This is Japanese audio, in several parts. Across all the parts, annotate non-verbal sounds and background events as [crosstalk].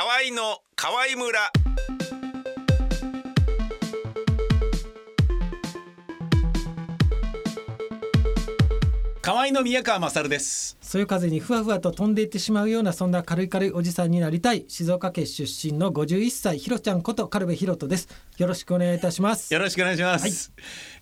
河合の河合村。河合の宮川勝です。そよ風にふわふわと飛んでいってしまうようなそんな軽い軽いおじさんになりたい静岡県出身の51歳ひろちゃんこと軽部ひろとです。よろしくお願いいたします。よろしくお願いします、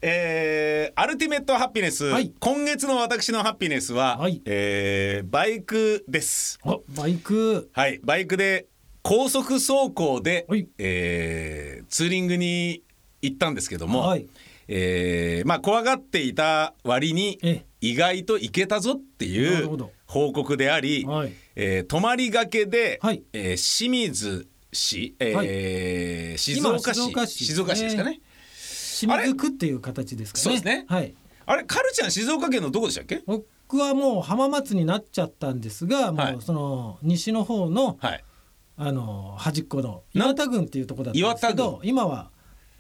えーアルティメットハピネス、はい。今月の私のハピネスは、はい。えーバイクです。おバイク。はい。バイクで高速走行で、はい。えーツーリングに行ったんですけども、はい。えーまあ怖がっていた割にえ意外といけたぞってないう報告であり、はい。えー泊まりがけで、はい。えー清水市、えー静岡市。今静岡市。ですかね。清水区っていう形ですかね。そうですね。はい。あれカルちゃん静岡県のどこでしたっけ？僕はもう浜松になっちゃったんですが、はい。もうその西の方のはい。あの端っこのな岩田郡っていうところだったんですけ岩ど今は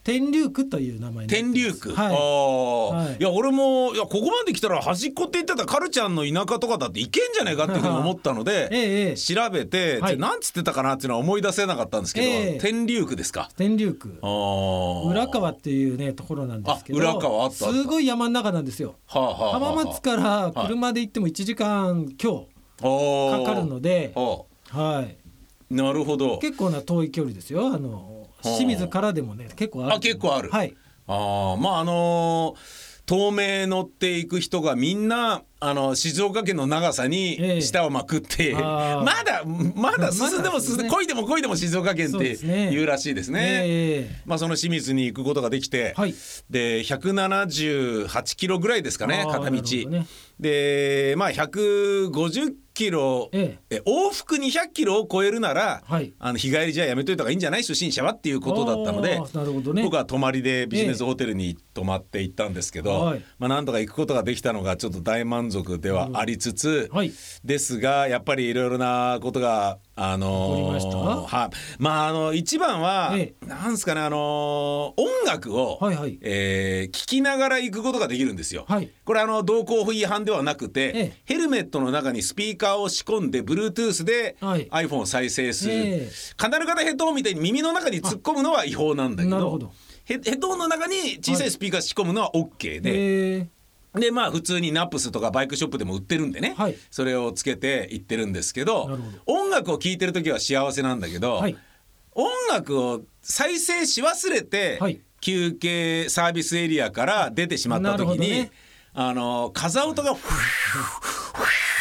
天竜区という名前天竜区、はい。ああ、はい。い、や俺もいやここまで来たら端っこって言ってたらカルちゃんの田舎とかだって行けんじゃないかっていうふうに思ったので、ええええ。調べて、はい。でなんつってたかなっていうのは思い出せなかったんですけど、ええ。天竜区ですか？天竜区。浦川っていうねところなんですけどあ浦川あったすごい山の中なんですよ。はあはあはあ浜松から車で行っても1時間今日かかるので、あはい、なるほど。結構な遠い距離ですよ。あの清水からでもね結構ある。あ結構ある。はい。ああまああのー東名乗っていく人がみんなあの静岡県の長さえにえ舌をまくって、あー。[laughs] まだまだ進んでも進んで、まだ漕いでも漕いでも静岡県って言うらしいですね。ええ。まあその清水に行くことができて、はい。で178キロぐらいですかね片道、ね。でまあ150キロ、ええ。往復200キロを超えるなら、はい。あの日帰りじゃやめといた方がいいんじゃない？初心者はっていうことだったのでね。僕は泊まりでビジネスホテルに泊まって行ったんですけど、はい。まあなんとか行くことができたのがちょっと大満足ではありつつ、はい。ですがやっぱりいろいろなことがあのーはい。まああの一番は、えなんですかねあのー音楽を、はいはい。えー聞きながら行くことができるんですよ。はい。これあの道交法違反ではなくて、ええ。ヘルメットの中にスピーカーを仕込んで Bluetooth ではい。iPhone を再生する、ええ。カナル型ヘッドホンみたいに耳の中に突っ込むのは違法なんだけどど。ヘヘッドホンの中に小さいスピーカー仕込むのは OK で、ええでまあ普通にナップスとかバイクショップでも売ってるんでね、はい。それをつけて行ってるんですけど音楽を聴いてる時は幸せなんだけど、はい。音楽を再生し忘れて、はい。休憩サービスエリアから出てしまった時に、ね。あの風音がフー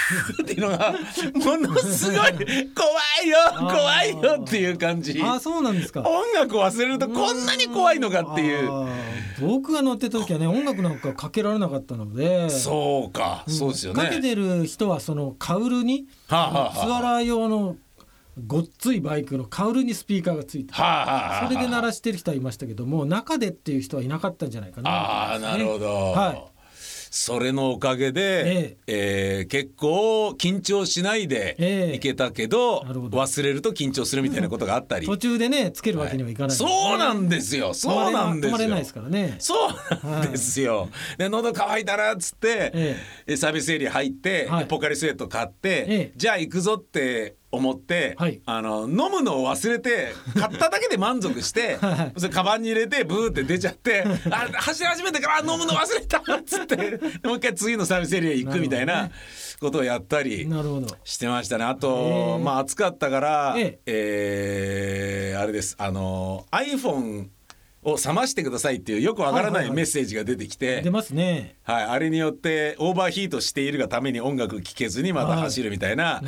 フーっていうのがものすごい怖いよ怖いよっていう感じ。あそうなんですか。音楽を忘れるとこんなに怖いのかっていう僕が乗ってた時はね音楽なんかかけられなかったので。そうか、そうですよね。かけてる人はそのカウルに、はあはあはあ。ツアラー用のごっついバイクのカウルにスピーカーがついてそれで鳴らしてる人はいましたけども中でっていう人はいなかったんじゃないかなああなるほど、はいそれのおかげで、えー結構緊張しないでええ。いけたけど,、なるほど。忘れると緊張するみたいなことがあったり、途中でねつけるわけにはいかない、そうなんですよ。そうなんですよ。れないですからね。そうなんですよ。で喉乾いたらっつって、ええ。サービスエリア入って、はい。でポカリスエット買って、ええ。じゃあ行くぞって思って、はい。あの飲むのを忘れて買っただけで満足して [laughs] はいそれカバンに入れてブーって出ちゃって [laughs] あ走り始めてからあ飲むの忘れたっつって [laughs] もう一回次のサービスエリア行くみたいなことをやったり。してましたね。あと、ええまあ暑かったから、え。えーあれです。あの iPhone を冷ましてくださいっていうよくわからなはいメッセージが出てきて、出ますね。はい、あれによってオーバーヒートしているがために音楽聴けずにまた走るみたいな、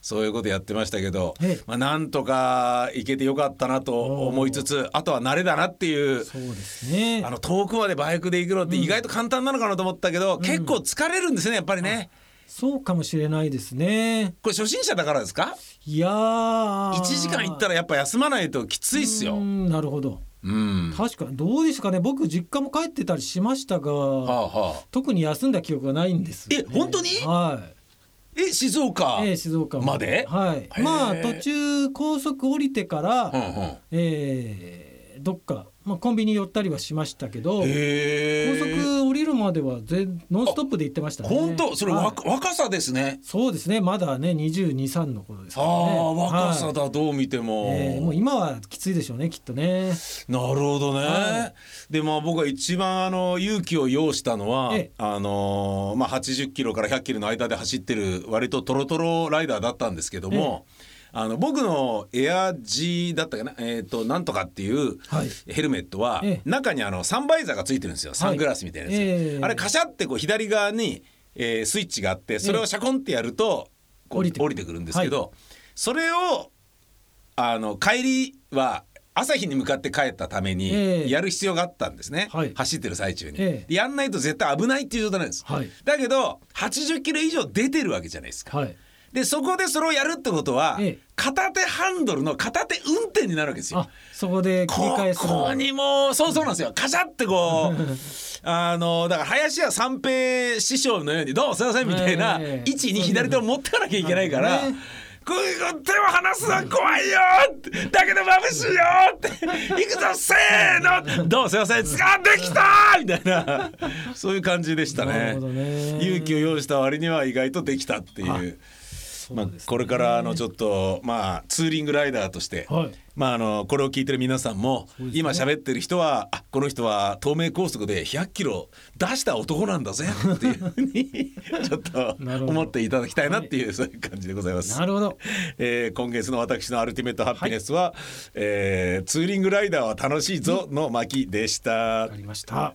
そういうことやってましたけどええ、まあ、なんとか行けてよかったなと思いつつあとは慣れだなっていうそうですね。あの遠くまでバイクで行くのって意外と簡単なのかなと思ったけど、結構疲れるんですねやっぱりね。そうかもしれないですね。これ初心者だからですか？いやー。1時間行ったらやっぱ休まないときついっすよ。うんなるほどうん。確かにどうですかね僕実家も帰ってたりしましたが、はあはあ。特に休んだ記憶がないんですよね、え本当に？はえ静岡。い、ええ静岡まで？はいまあ途中高速降りてから、うんうん。えーどっかまあ、コンビニ寄ったりはしましたけど高速までは全ノンストップで行ってましたね。本当？それはい若若さですね。そうですね。まだね223の頃ですね。あ若さはい。だどう見ても、えーもう今はきついでしょうねきっとね。なるほどね、はでまあ僕が一番あの勇気を要したのは、ええ。あのーまあ80キロから100キロの間で走ってる割とトロトロライダーだったんですけども、あの僕のエア G だったかな？えっ、となんとかっていうはい。ヘルメットは、ええ。中にあのサンバイザーがついてるんですよ。サングラスみたいなやつ、ええ。あれカシャってこう左側に、えースイッチがあってそれをシャコンってやると、こう降りてくる。んですけど、それをあの帰りは朝日に向かって帰ったためにええ。やる必要があったんですね、はい。走ってる最中に、ええ。でやんないと絶対危ないっていう状態なんです、はい。だけど80キロ以上出てるわけじゃないですか。はいでそこでそれをやるってことは、ええ。片手ハンドルの片手運転になるわけですよ。あそこで切りここにもそうそうなんですよ。カシャってこう [laughs] あのだから林家三平師匠のように「どうもすいません」みたいなええ。位置に左手を持ってかなきゃいけないから。ね。こういう手を離すのは怖いよだけど眩しいよって行くぞせーのどうもすいません掴んできたみたいなそういう感じでしたね。ね。勇気を用意した割には意外とできたっていうまあこれからあのちょっとまあツーリングライダーとして、はい。まああのこれを聞いてる皆さんも、今喋ってる人はあこの人は東名高速で100キロ出した男なんだぜっていうふうにちょっと思っていただきたいなっていう、そういう感じでございます。なるほど。[laughs] えー今月の私のアルティメットハッピネスは、えーツーリングライダーは楽しいぞの巻でした。わか。りました